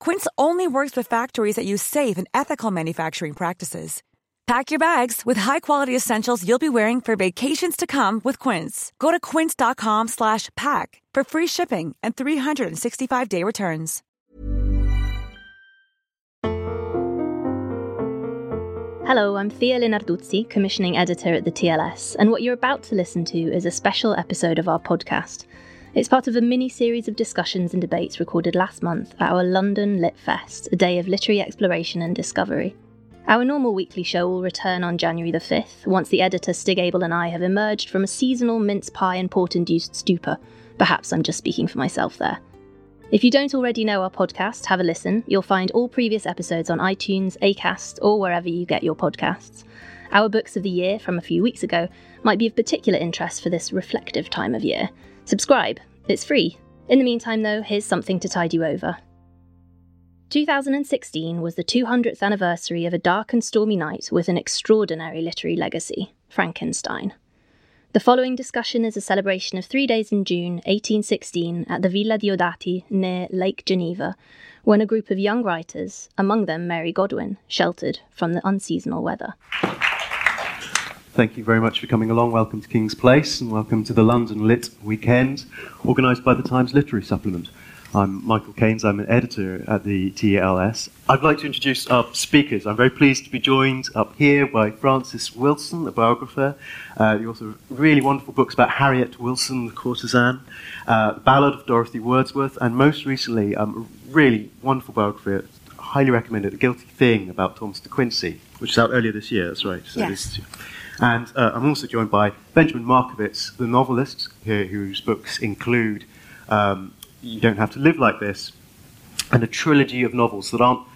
Quince only works with factories that use safe and ethical manufacturing practices. Pack your bags with high-quality essentials you'll be wearing for vacations to come with Quince. Go to quince.com/pack for free shipping and 365-day returns. Hello, I'm Thea Lenarduzzi, commissioning editor at the TLS, and what you're about to listen to is a special episode of our podcast. It's part of a mini series of discussions and debates recorded last month at our London Lit Fest, a day of literary exploration and discovery. Our normal weekly show will return on January the 5th, once the editor Stig Abell and I have emerged from a seasonal mince pie and port induced stupor. Perhaps I'm just speaking for myself there. If you don't already know our podcast, have a listen. You'll find all previous episodes on iTunes, Acast, or wherever you get your podcasts. Our books of the year from a few weeks ago might be of particular interest for this reflective time of year. Subscribe, it's free. In the meantime, though, here's something to tide you over. 2016 was the 200th anniversary of a dark and stormy night with an extraordinary literary legacy Frankenstein. The following discussion is a celebration of three days in June 1816 at the Villa Diodati near Lake Geneva, when a group of young writers, among them Mary Godwin, sheltered from the unseasonal weather. Thank you very much for coming along. Welcome to King's Place and welcome to the London Lit Weekend, organised by the Times Literary Supplement. I'm Michael Caines, I'm an editor at the TLS. I'd like to introduce our speakers. I'm very pleased to be joined up here by Frances Wilson, a biographer. Uh, the author of really wonderful books about Harriet Wilson, the courtesan, uh, Ballad of Dorothy Wordsworth, and most recently, um, a really wonderful biography, highly recommended, A Guilty Thing about Thomas de Quincey, which is out earlier this year, that's right. So yes. And uh, I'm also joined by Benjamin Markovits, the novelist, here, whose books include um, You Don't Have to Live Like This, and a trilogy of novels that aren't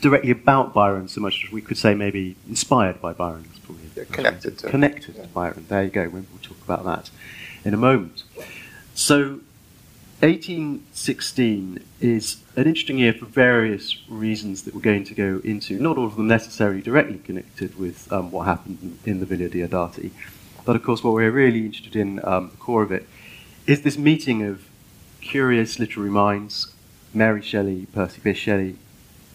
directly about Byron so much as we could say maybe inspired by Byron. Probably, connected to Connected to Byron. There you go. We'll talk about that in a moment. So 1816 is an interesting year for various reasons that we're going to go into, not all of them necessarily directly connected with um, what happened in the Villa Diodati. But of course, what we're really interested in, um, the core of it, is this meeting of curious literary minds Mary Shelley, Percy Bysshe Shelley,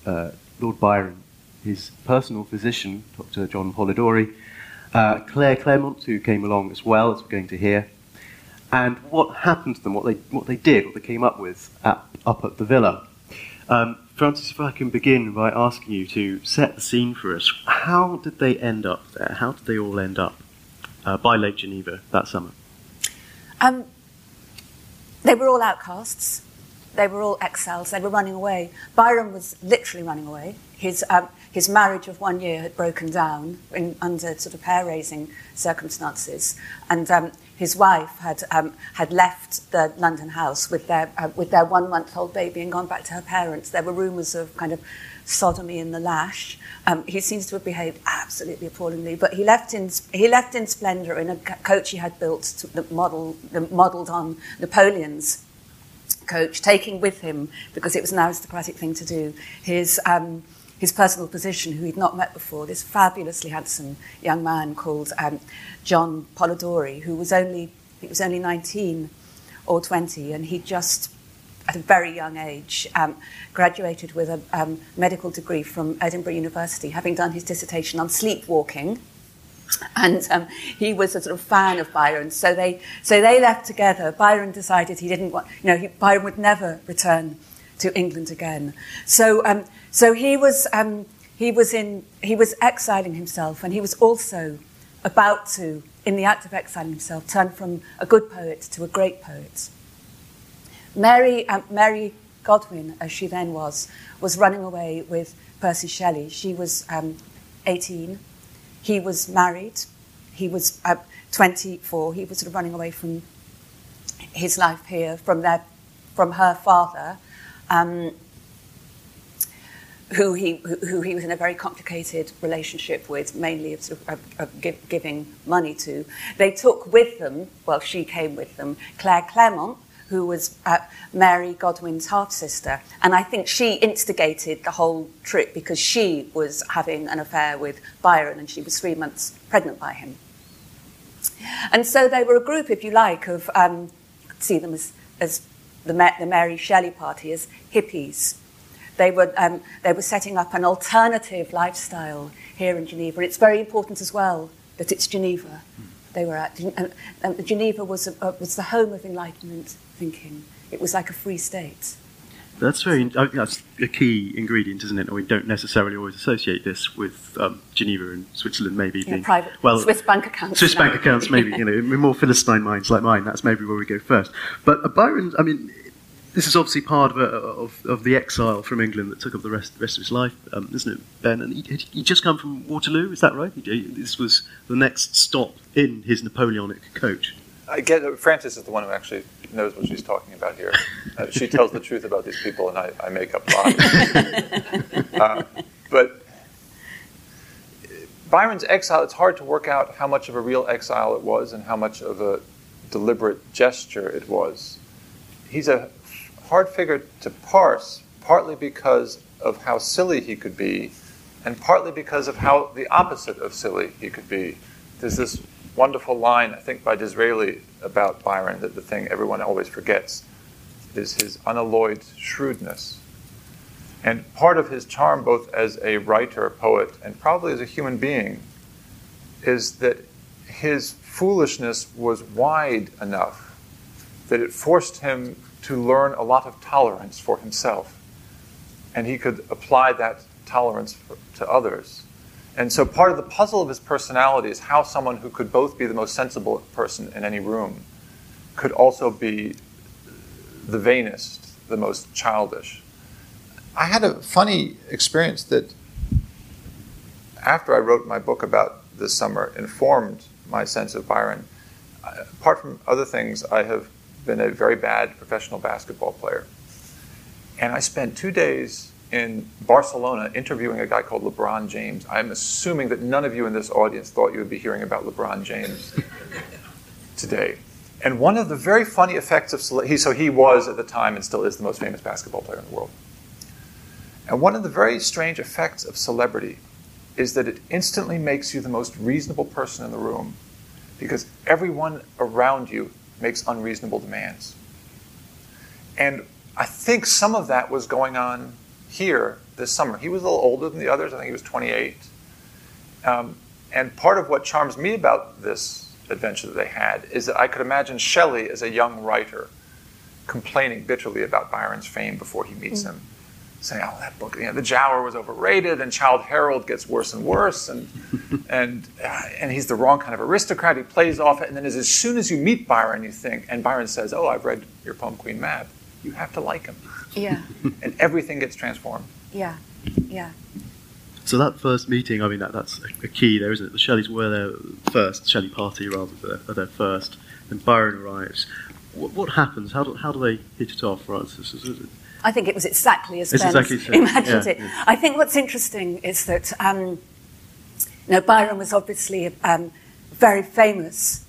uh, Lord Byron, his personal physician, Dr. John Polidori, uh, Claire Clairmont, who came along as well, as we're going to hear, and what happened to them, what they, what they did, what they came up with at, up at the villa. Um, Frances, if I can begin by asking you to set the scene for us. How did they end up there? How did they all end up uh, by Lake Geneva that summer? Um, they were all outcasts. They were all exiles. They were running away. Byron was literally running away. His, um, his marriage of one year had broken down in, under sort of hair raising circumstances. And um, his wife had um, had left the London house with their uh, with their one month old baby and gone back to her parents. There were rumours of kind of sodomy in the lash. Um, he seems to have behaved absolutely appallingly, but he left in he left in splendour in a coach he had built to, model modelled on Napoleon's coach, taking with him because it was an aristocratic thing to do his. Um, his personal physician, who he'd not met before, this fabulously handsome young man called um, John Polidori, who was only, he was only 19 or 20, and he just, at a very young age, um, graduated with a um, medical degree from Edinburgh University, having done his dissertation on sleepwalking. And um, he was a sort of fan of Byron, so they so they left together. Byron decided he didn't want, you know, he, Byron would never return to England again. So, um, so he was um, he was in he was exiling himself, and he was also about to, in the act of exiling himself, turn from a good poet to a great poet. Mary, um, Mary Godwin, as she then was, was running away with Percy Shelley. She was um, 18. He was married. He was uh, 24. He was sort of running away from his life here, from their, from her father. Um, who he, who he was in a very complicated relationship with, mainly of, sort of, of give, giving money to. They took with them, well, she came with them, Claire Clairmont, who was uh, Mary Godwin's half sister. And I think she instigated the whole trip because she was having an affair with Byron and she was three months pregnant by him. And so they were a group, if you like, of, um, see them as, as the, the Mary Shelley party, as hippies they were, um, they were setting up an alternative lifestyle here in Geneva. And it's very important as well that it's Geneva they were at. And, and Geneva was, a, was the home of Enlightenment thinking. It was like a free state. That's very. that's a key ingredient, isn't it? And we don't necessarily always associate this with um, Geneva and Switzerland, maybe yeah, being private well, Swiss bank accounts. Swiss bank accounts, maybe. you know, in more Philistine minds like mine, that's maybe where we go first. But uh, Byron, I mean, this is obviously part of, a, of, of, the exile from England that took up the rest, the rest of his life, um, isn't it, Ben? And he, he just come from Waterloo, is that right? He, this was the next stop in his Napoleonic coach. I get Frances is the one who actually knows what she's talking about here. Uh, she tells the truth about these people, and I, I make up lies. uh, but Byron's exile, it's hard to work out how much of a real exile it was and how much of a deliberate gesture it was. He's a hard figure to parse, partly because of how silly he could be, and partly because of how the opposite of silly he could be. There's this wonderful line, I think, by Disraeli about Byron that the thing everyone always forgets is his unalloyed shrewdness. And part of his charm, both as a writer, a poet, and probably as a human being, is that his foolishness was wide enough that it forced him to learn a lot of tolerance for himself. And he could apply that tolerance for, to others. And so part of the puzzle of his personality is how someone who could both be the most sensible person in any room could also be the vainest, the most childish. I had a funny experience that after I wrote my book about this summer informed my sense of Byron. Apart from other things, I have been a very bad professional basketball player. And I spent two days in Barcelona interviewing a guy called LeBron James. I'm assuming that none of you in this audience thought you would be hearing about LeBron James today. And one of the very funny effects of he so he was at the time and still is the most famous basketball player in the world. And one of the very strange effects of celebrity is that it instantly makes you the most reasonable person in the room because everyone around you makes unreasonable demands. And I think some of that was going on here this summer. He was a little older than the others. I think he was 28. Um, and part of what charms me about this adventure that they had is that I could imagine Shelley as a young writer complaining bitterly about Byron's fame before he meets mm. him saying, "Oh, that book, you know, the Giaour was overrated, and Childe Harold gets worse and worse, and and uh, and he's the wrong kind of aristocrat. He plays off it, and then as, as soon as you meet Byron, you think, and Byron says, "Oh, I've read your poem Queen Mab," you have to like him. Yeah. and everything gets transformed. Yeah, yeah. So that first meeting, I mean, that, that's a key there, isn't it? The Shelleys were there first, Shelley party rather, are there first, and Byron arrives. What, what happens? How do, how do they hit it off, Frances? I think it was exactly as Ben exactly imagined yeah, it. Yeah. I think what's interesting is that um, you know, Byron was obviously a um, very famous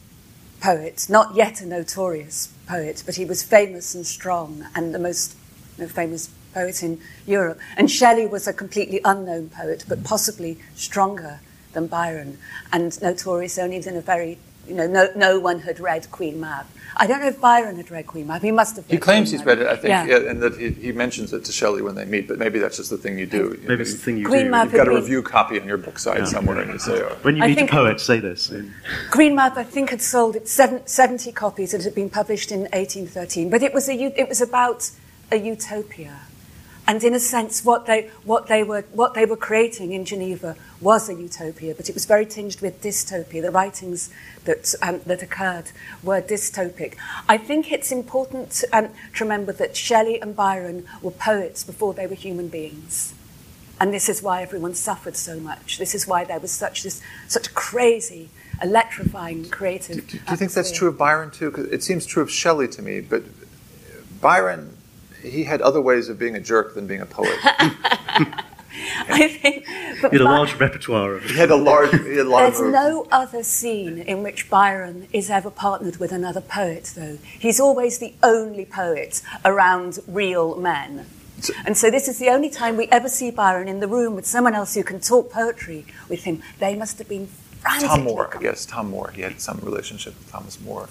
poet, not yet a notorious poet, but he was famous and strong and the most you know, famous poet in Europe. And Shelley was a completely unknown poet, but possibly stronger than Byron and notorious only in a very, you know, no, no one had read Queen Mab. I don't know if Byron had read Queen Mab. He must have. he claims Queen he's read it, I think, yeah. Yeah, and that he, he, mentions it to Shelley when they meet. But maybe that's just the thing you do. Maybe, maybe it's the thing you Queen do. Mab You've got a review copy on your book side yeah. somewhere, and you say, oh. "When you meet a poet, say this." Queen Mab, I think, had sold seven, 70 copies. It had been published in 1813, but it was a it was about a utopia, and in a sense, what they, what, they were, what they were creating in Geneva was a utopia, but it was very tinged with dystopia. The writings that, um, that occurred were dystopic. I think it's important um, to remember that Shelley and Byron were poets before they were human beings. And this is why everyone suffered so much. This is why there was such, this, such crazy, electrifying, creative. Do, do, do you think that's true of Byron too? Because it seems true of Shelley to me, but Byron he had other ways of being a jerk than being a poet. I think. But he had a large repertoire of He had a large. Had a lot There's no other scene in which Byron is ever partnered with another poet, though. He's always the only poet around real men. And so this is the only time we ever see Byron in the room with someone else who can talk poetry with him. They must have been frantic. Tom Moore, I guess. Tom Moore. He had some relationship with Thomas Moore.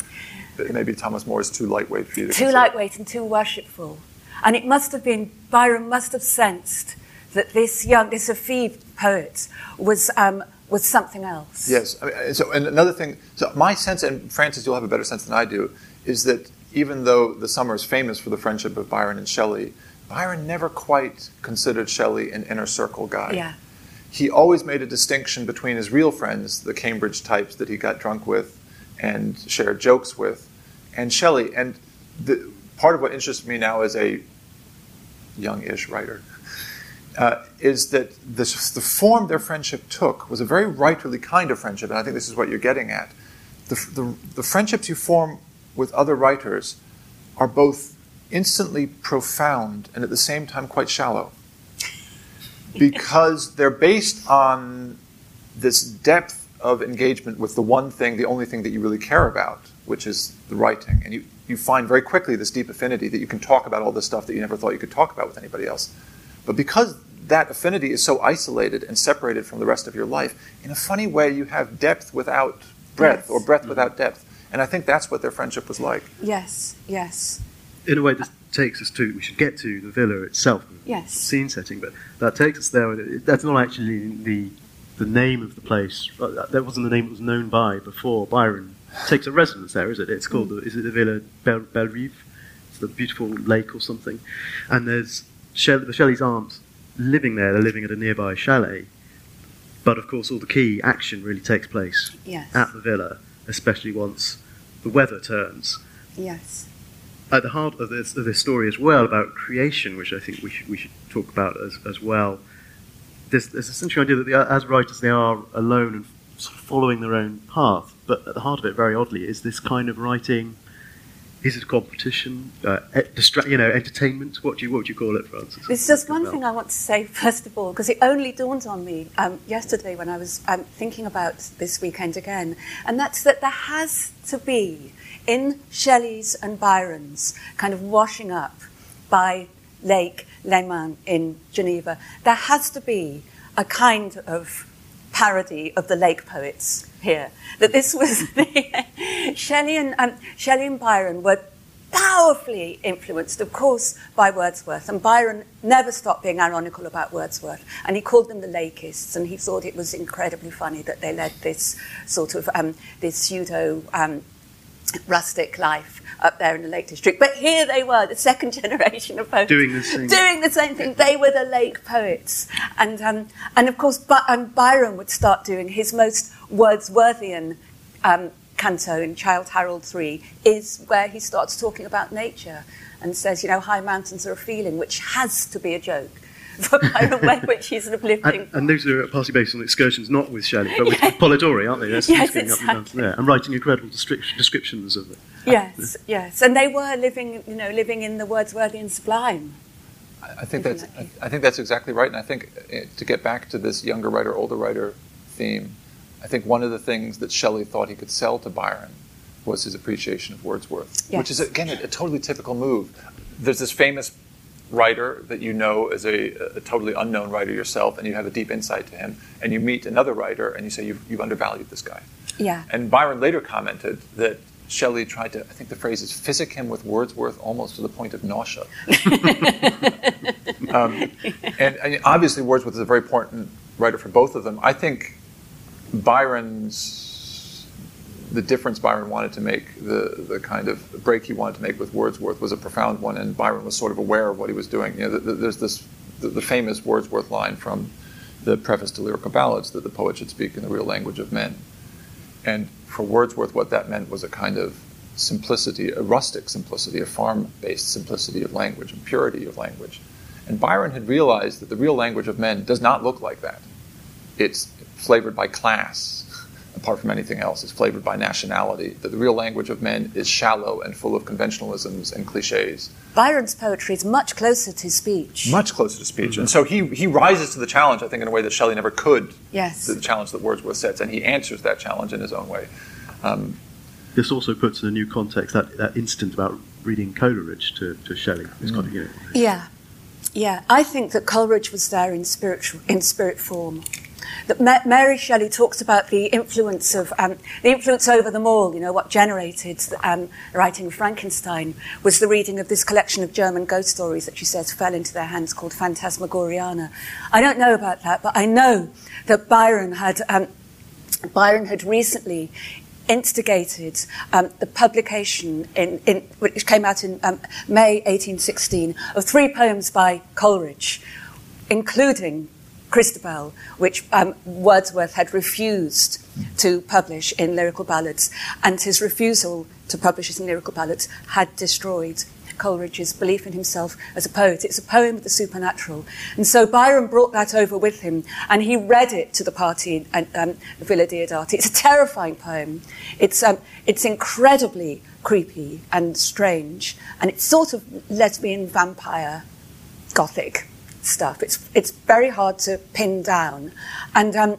But maybe Thomas Moore is too lightweight for you to Too consider. lightweight and too worshipful. And it must have been, Byron must have sensed that this young, this Ephebe poet was, um, was something else. Yes. I mean, so, and another thing, so my sense, and Frances, you'll have a better sense than I do, is that even though the summer is famous for the friendship of Byron and Shelley, Byron never quite considered Shelley an inner circle guy. Yeah. He always made a distinction between his real friends, the Cambridge types that he got drunk with and shared jokes with, and Shelley. And the, part of what interests me now as a young-ish writer uh, is that this, the form their friendship took was a very writerly kind of friendship, and I think this is what you're getting at. The, the, the friendships you form with other writers are both instantly profound and at the same time quite shallow because they're based on this depth of engagement with the one thing, the only thing that you really care about, which is the writing. And you, you find very quickly this deep affinity that you can talk about all this stuff that you never thought you could talk about with anybody else. But because that affinity is so isolated and separated from the rest of your life, in a funny way, you have depth without breadth yes. or breadth mm-hmm. without depth. And I think that's what their friendship was like. Yes, yes. In a way, this takes us to, we should get to the villa itself, yes. scene setting, but that takes us there. That's not actually the, the name of the place. That wasn't the name it was known by before Byron takes a residence there, is it? It's called, mm. the, is it the Villa Bel- Bellerive? It's the beautiful lake or something. And there's Shelley, the Shelleys aren't living there, they're living at a nearby chalet. But of course, all the key action really takes place yes. at the villa, especially once the weather turns. Yes. At the heart of this, of this story as well about creation, which I think we should, we should talk about as, as well, there's, there's essentially idea that the, as writers they are alone and sort of following their own path. But at the heart of it, very oddly, is this kind of writing. Is it a competition? Uh, distra- you know, entertainment? What do you what would you call it, Frances? There's just one thing I want to say first of all, because it only dawned on me um, yesterday when I was um, thinking about this weekend again, and that's that there has to be in Shelley's and Byron's kind of washing up by Lake Leman in Geneva. There has to be a kind of parody of the lake poets here. That this was Shelley and um, Shelley and Byron were powerfully influenced, of course, by Wordsworth. And Byron never stopped being ironical about Wordsworth. And he called them the Lakeists, and he thought it was incredibly funny that they led this sort of um, this pseudo um, rustic life up there in the Lake District. But here they were, the second generation of poets, doing the same, doing the same thing. They were the lake poets, and um, and of course, By- um, Byron would start doing his most Wordsworthian. Um, canto in Childe Harold 3 is where he starts talking about nature and says, you know, high mountains are a feeling, which has to be a joke for Byron way which he's uplifting. And, and, those are partly based on excursions not with Shelley, but with, yes. Polidori, aren't they? That's yes, exactly. And, and, writing incredible descriptions of it. Yes, yes. And they were living, you know, living in the Wordsworthian sublime. I think that's I think that's exactly right, and I think eh, to get back to this younger writer, older writer theme, I think one of the things that Shelley thought he could sell to Byron was his appreciation of Wordsworth, yes. which is again a, a, totally typical move. There's this famous writer that you know as a, a, totally unknown writer yourself, and you have a deep insight to him, and you meet another writer, and you say you've, you've undervalued this guy. Yeah. And Byron later commented that Shelley tried to, I think the phrase is, physic him with Wordsworth almost to the point of nausea. um, and, and, obviously, Wordsworth is a very important writer for both of them. I think Byron's the difference Byron wanted to make, the, the kind of break he wanted to make with Wordsworth was a profound one, and Byron was sort of aware of what he was doing. You know, the, the, there's this the, the, famous Wordsworth line from the preface to Lyrical Ballads that the poet should speak in the real language of men. And for Wordsworth, what that meant was a kind of simplicity, a rustic simplicity, a farm-based simplicity of language and purity of language. And Byron had realized that the real language of men does not look like that. It's flavored by class, apart from anything else, is flavored by nationality, that the real language of men is shallow and full of conventionalisms and cliches. Byron's poetry is much closer to speech. Much closer to speech. Mm-hmm. And so he, he rises to the challenge, I think, in a way that Shelley never could. Yes. The challenge that Wordsworth sets, and he answers that challenge in his own way. Um, this also puts in a new context that, that instant about reading Coleridge to, to Shelley. Mm. Kind of, you know, yeah. Yeah, I think that Coleridge was there in spiritual in spirit form that Ma- Mary Shelley talks about the influence of um, the influence over them all. You know what generated um, writing Frankenstein was the reading of this collection of German ghost stories that she says fell into their hands called Phantasmagoriana. I don't know about that, but I know that Byron had um, Byron had recently instigated um, the publication, in, in, which came out in um, May 1816, of three poems by Coleridge, including Christabel, which um, Wordsworth had refused to publish in Lyrical Ballads, and his refusal to publish it in Lyrical Ballads had destroyed Coleridge's belief in himself as a poet. It's a poem of the supernatural. And so Byron brought that over with him, and he read it to the party at um, Villa Diodati. It's a terrifying poem. It's, um, it's incredibly creepy and strange, and it's sort of lesbian vampire gothic stuff. It's, it's very hard to pin down. And um,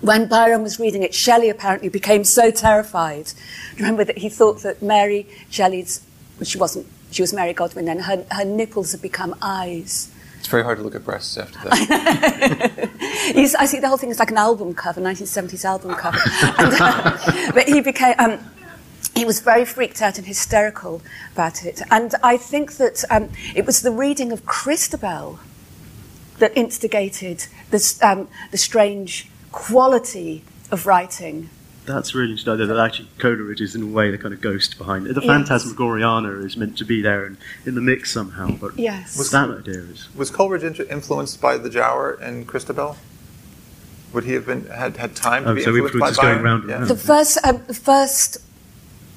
when Byron was reading it, Shelley apparently became so terrified. Remember that he thought that Mary Shelley's, well, she wasn't, she was Mary Godwin then, her, her nipples had become eyes. It's very hard to look at breasts after that. I see the whole thing is like an album cover, 1970s album cover. and, uh, but he became. Um, he was very freaked out and hysterical about it. And I think that um, it was the reading of Christabel that instigated this, um, the strange quality of writing. That's really interesting. That actually Coleridge is in a way the kind of ghost behind it. The yes. Phantasmagoriana is meant to be there in, in the mix somehow, but yes. was, that idea is. Was Coleridge influenced by the Giaour and Christabel? Would he have been had, had time to oh, be so influenced by just Byron? going round yeah. The first, um, the first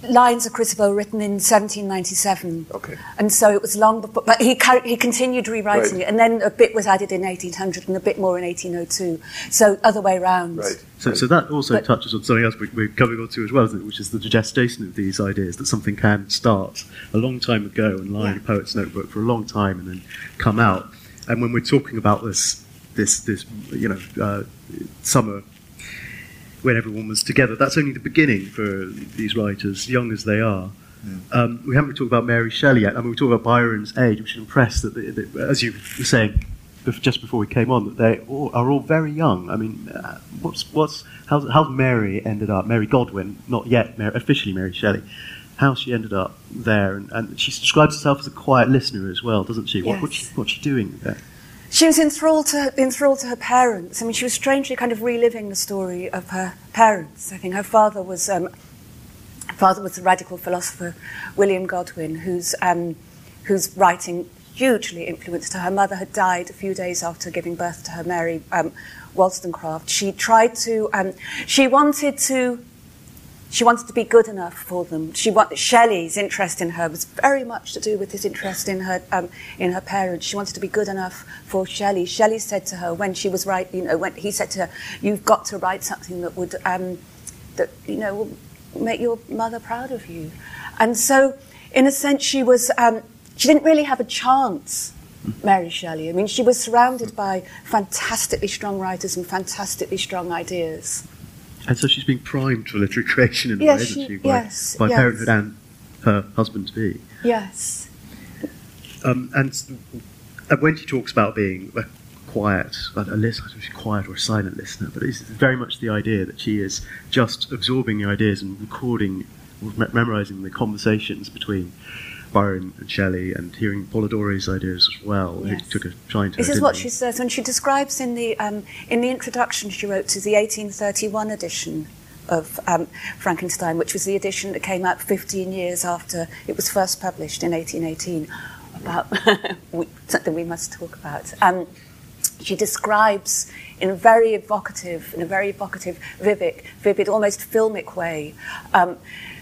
lines of Christabel written in 1797. Okay. And so it was long before, but he, he continued rewriting right. it, and then a bit was added in 1800 and a bit more in 1802. So other way round. Right. So, so that also but, touches on something else we, are coming on to as well, which is the gestation of these ideas that something can start a long time ago and lie yeah. in a poet's notebook for a long time and then come out. And when we're talking about this, this, this, you know, uh, summer when everyone was together. That's only the beginning for these writers, young as they are. Yeah. Um, we haven't talked about Mary Shelley yet. I mean, we talked about Byron's age, which is impressed that, they, they, as you were saying just before we came on, that they all, are all very young. I mean, uh, what's what's how how's Mary ended up? Mary Godwin, not yet Mary, officially Mary Shelley. How she ended up there, and, and, she describes herself as a quiet listener as well, doesn't she? Yes. What, what's, she what's she doing there? She was enthralled to, enthralled to her parents. I mean, she was strangely kind of reliving the story of her parents. I think her father was, um, father was the radical philosopher William Godwin, whose, um, whose writing hugely influenced her. Her mother had died a few days after giving birth to her, Mary um, Wollstonecraft. She tried to, um, she wanted to she wanted to be good enough for them. She want, Shelley's interest in her was very much to do with his interest in her um, in her parents. She wanted to be good enough for Shelley. Shelley said to her when she was right, you know, when he said to her, "You've got to write something that would um, that you know will make your mother proud of you." And so, in a sense, she was um, she didn't really have a chance. Mary Shelley. I mean, she was surrounded by fantastically strong writers and fantastically strong ideas. And so she's being primed for literary creation in a yes, way, isn't she? By, yes, by yes. parenthood and her husband to be. Yes. Um, and, and when she talks about being a quiet, a listener, quiet or a silent listener, but it's very much the idea that she is just absorbing the ideas and recording, memorizing the conversations between Byron and Shelley and hearing Polidori's ideas as well. Yes. Who took a trying to. This is what she says when she describes in the um, in the introduction she wrote to the 1831 edition of um, Frankenstein, which was the edition that came out 15 years after it was first published in 1818, about something we must talk about. Um, she describes in a very evocative, in a very evocative, vivid, vivid, almost filmic way, um,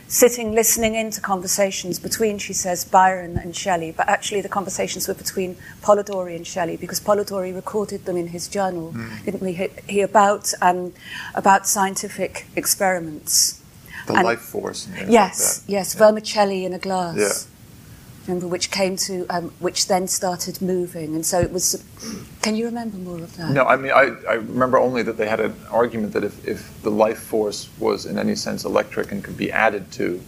sitting listening into conversations between, she says, Byron and Shelley, but actually the conversations were between Polidori and Shelley because Polidori recorded them in his journal, mm. didn't we? He, he about um, about scientific experiments. The and life force. yes, like yes, yeah. vermicelli in a glass. Yeah remember, which came to, um, which then started moving. And so it was. Can you remember more of that? No, I mean, I, I remember only that they had an argument that if, if the life force was in any sense electric and could be added to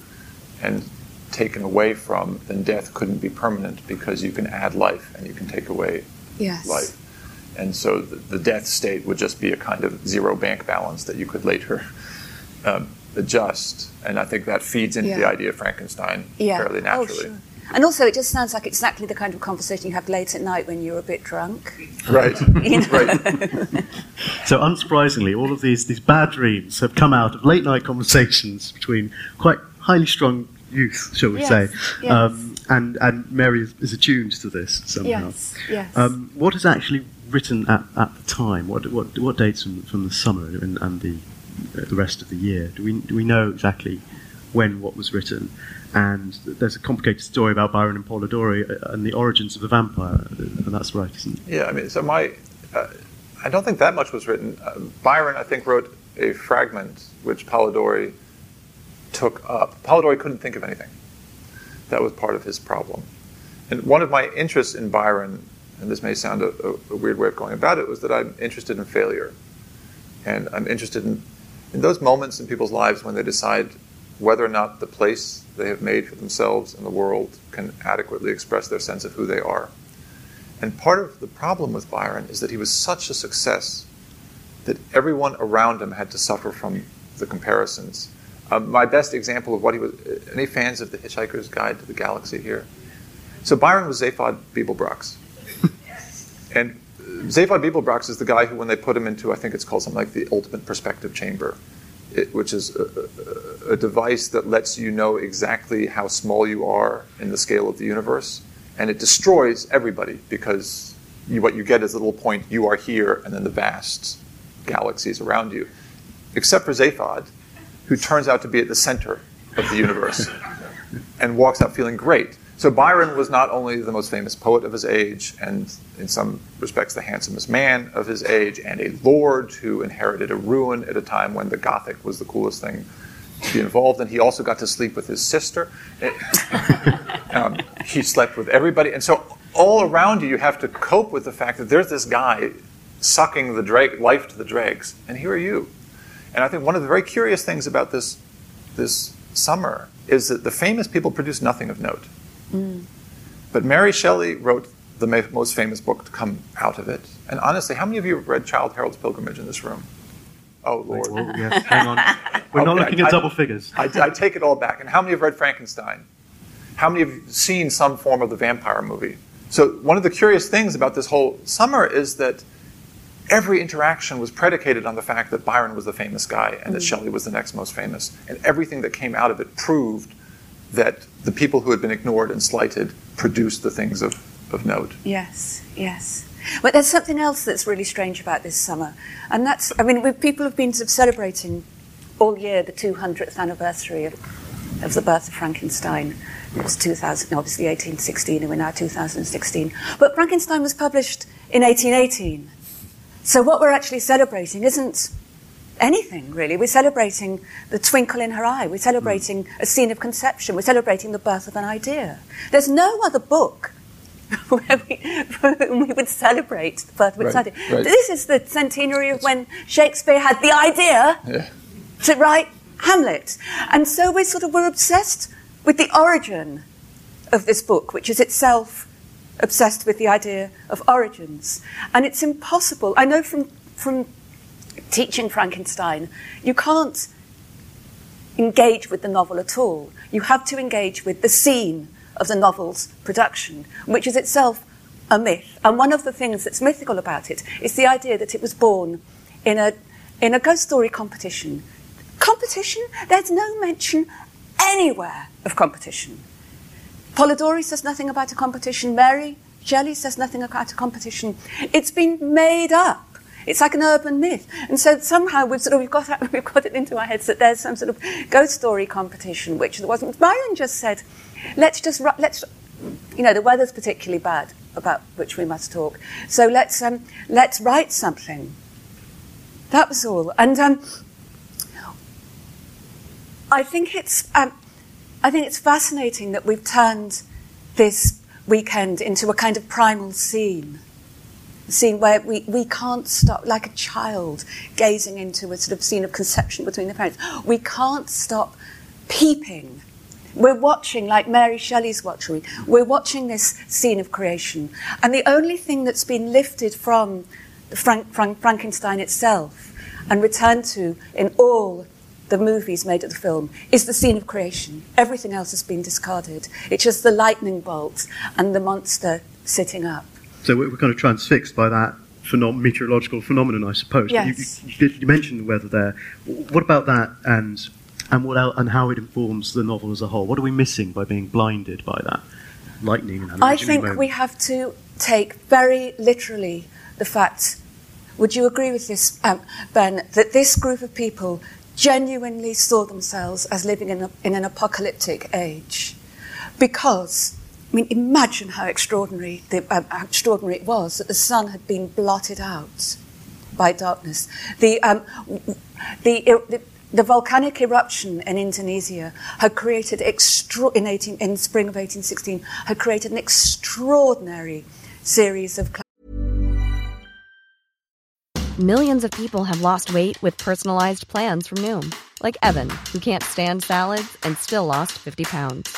and taken away from, then death couldn't be permanent because you can add life and you can take away yes. life. And so the, the, death state would just be a kind of zero bank balance that you could later um, adjust. And I think that feeds into yeah. the idea of Frankenstein yeah. fairly oh, naturally. Oh, sure. And also, it just sounds like exactly the kind of conversation you have late at night when you're a bit drunk. Right. you know? right. so, unsurprisingly, all of these, these bad dreams have come out of late night conversations between quite highly strung youth, shall we yes, say. Yes. Um, and, and Mary is, is, attuned to this somehow. Yes, yes. Um, what is actually written at, at the time? What, what, what dates from, from the summer and, and the, uh, the rest of the year? Do we, do we know exactly when what was written? And there's a complicated story about Byron and Polidori uh, and the origins of the vampire, and that's right, isn't it? Yeah, I mean, so my, uh, I don't think that much was written. Uh, Byron, I think, wrote a fragment which Polidori took up. Polidori couldn't think of anything. That was part of his problem. And one of my interests in Byron, and this may sound a, a weird way of going about it, was that I'm interested in failure. And I'm interested in, in those moments in people's lives when they decide whether or not the place they have made for themselves in the world can adequately express their sense of who they are. And part of the problem with Byron is that he was such a success that everyone around him had to suffer from the comparisons. Um, my best example of what he was any fans of The Hitchhiker's Guide to the Galaxy here? So Byron was Zaphod Beeblebrox. and Zaphod Beeblebrox is the guy who, when they put him into, I think it's called something like the ultimate perspective chamber, it, which is a, a, device that lets you know exactly how small you are in the scale of the universe, and it destroys everybody because you, what you get is a little point, you are here, and then the vast galaxies around you, except for Zaphod, who turns out to be at the center of the universe and walks out feeling great. So Byron was not only the most famous poet of his age, and in some respects the handsomest man of his age, and a lord who inherited a ruin at a time when the Gothic was the coolest thing to be involved in. He also got to sleep with his sister. um, he slept with everybody, and so all around you, you have to cope with the fact that there's this guy sucking the life to the dregs, and here are you. And I think one of the very curious things about this this summer is that the famous people produce nothing of note. Mm. But Mary Shelley wrote the most famous book to come out of it. And honestly, how many of you have read Childe Harold's Pilgrimage in this room? Oh, Lord. Well, yes, hang on. We're okay, not looking at I, double figures. I, I, take it all back. And how many have read Frankenstein? How many have seen some form of the vampire movie? So, one of the curious things about this whole summer is that every interaction was predicated on the fact that Byron was the famous guy and that mm. Shelley was the next most famous. And everything that came out of it proved that the people who had been ignored and slighted produced the things of, of note. Yes, yes. But there's something else that's really strange about this summer, and that's, I mean, people have been celebrating all year the 200th anniversary of, of the birth of Frankenstein. It was 2000, obviously 1816, and we're now 2016. But Frankenstein was published in 1818. So what we're actually celebrating isn't anything, really. We're celebrating the twinkle in her eye. We're celebrating hmm. a scene of conception. We're celebrating the birth of an idea. There's no other book where we, we would celebrate the birth of an right, idea. Right. This is the centenary of when Shakespeare had the idea yeah. to write Hamlet. And so we're sort of, we're obsessed with the origin of this book, which is itself obsessed with the idea of origins. And it's impossible. I know from, from teaching Frankenstein, you can't engage with the novel at all. You have to engage with the scene of the novel's production, which is itself a myth. And one of the things that's mythical about it is the idea that it was born in a, in a ghost story competition. competition? There's no mention anywhere of competition. Polidori says nothing about a competition. Mary Shelley says nothing about a competition. It's been made up. It's like an urban myth. And so somehow we've sort of we've got, we've got it into our heads that there's some sort of ghost story competition, which there wasn't. Byron just said, let's just, let's, you know, the weather's particularly bad about which we must talk. So let's, um, let's write something. That was all. And um, I think it's, um, I think it's fascinating that we've turned this weekend into a kind of primal scene. Scene where we, we can't stop, like a child gazing into a sort of scene of conception between the parents. We can't stop peeping. We're watching, like Mary Shelley's watching, we're watching this scene of creation. And the only thing that's been lifted from Frank, Frank, Frankenstein itself and returned to in all the movies made of the film is the scene of creation. Everything else has been discarded. It's just the lightning bolt and the monster sitting up. So we're kind of transfixed by that phenom- meteorological phenomenon, I suppose. Yes. You, you, you, mentioned the weather there. What about that and and what el- and how it informs the novel as a whole? What are we missing by being blinded by that lightning? And I think moment? we have to take very literally the fact. Would you agree with this, um, Ben? That this group of people genuinely saw themselves as living in, a, in an apocalyptic age. Because, I mean, imagine how extraordinary, the, uh, how extraordinary it was that the sun had been blotted out by darkness. The, um, the, the, the, volcanic eruption in Indonesia had created extra- in, 18, in spring of 1816 had created an extraordinary series of Millions of people have lost weight with personalized plans from Noom, like Evan, who can't stand salads and still lost 50 pounds.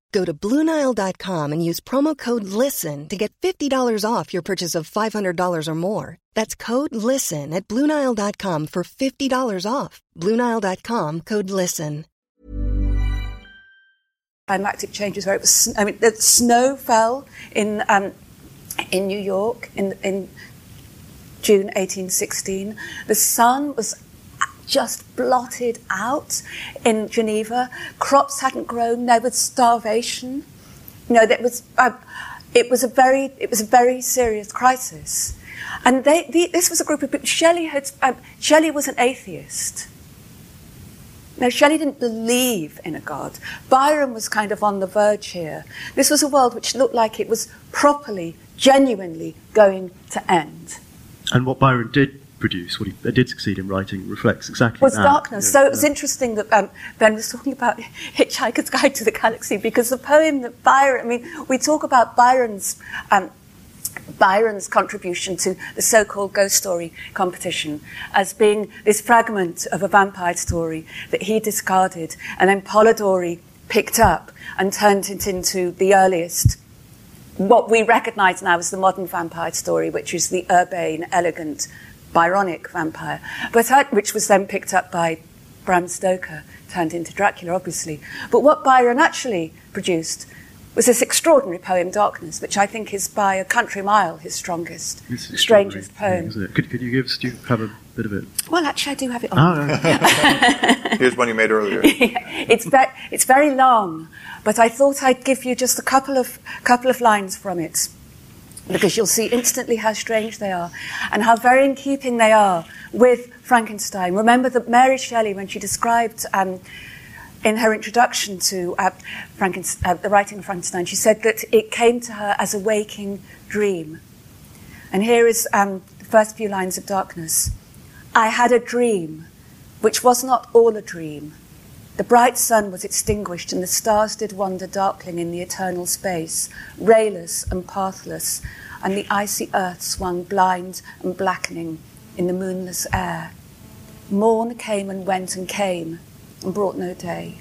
Go to Bluenile.com and use promo code LISTEN to get $50 off your purchase of $500 or more. That's code LISTEN at Bluenile.com for $50 off. Bluenile.com code LISTEN. Climatic changes where it was, I mean, the snow fell in, um, in New York in, in June 1816. The sun was just blotted out in Geneva. Crops hadn't grown. There was starvation. You know, was uh, it was a very it was a very serious crisis. And they, the, this was a group of people. Shelley had um, Shelley was an atheist. Now, Shelley didn't believe in a God. Byron was kind of on the verge here. This was a world which looked like it was properly, genuinely going to end. And what Byron did produce, what he did succeed in writing, reflects exactly was that. darkness. Yeah, so it was interesting that um, Ben was talking about Hitchhiker's Guide to the Galaxy because the poem that Byron, I mean, we talk about Byron's. Um, Byron's contribution to the so-called ghost story competition as being this fragment of a vampire story that he discarded and then Polidori picked up and turned it into the earliest what we recognize now as the modern vampire story, which is the urbane, elegant Byronic vampire, but I, which was then picked up by Bram Stoker, turned into Dracula, obviously. But what Byron actually produced was this extraordinary poem, Darkness, which I think is by a country mile his strongest, strangest poem. Thing, could, could you give, do you have a bit of it? Well, actually, I do have it on. Oh, no. Here's one you made earlier. it's, ve- it's very long, but I thought I'd give you just a couple of, couple of lines from it because you'll see instantly how strange they are and how very in keeping they are with Frankenstein. Remember that Mary Shelley, when she described um, in her introduction to uh, uh, the writing of Frankenstein, she said that it came to her as a waking dream. And here is um, the first few lines of Darkness. I had a dream, which was not all a dream. The bright sun was extinguished, and the stars did wander darkling in the eternal space, rayless and pathless, and the icy earth swung blind and blackening in the moonless air. Morn came and went and came, and brought no day.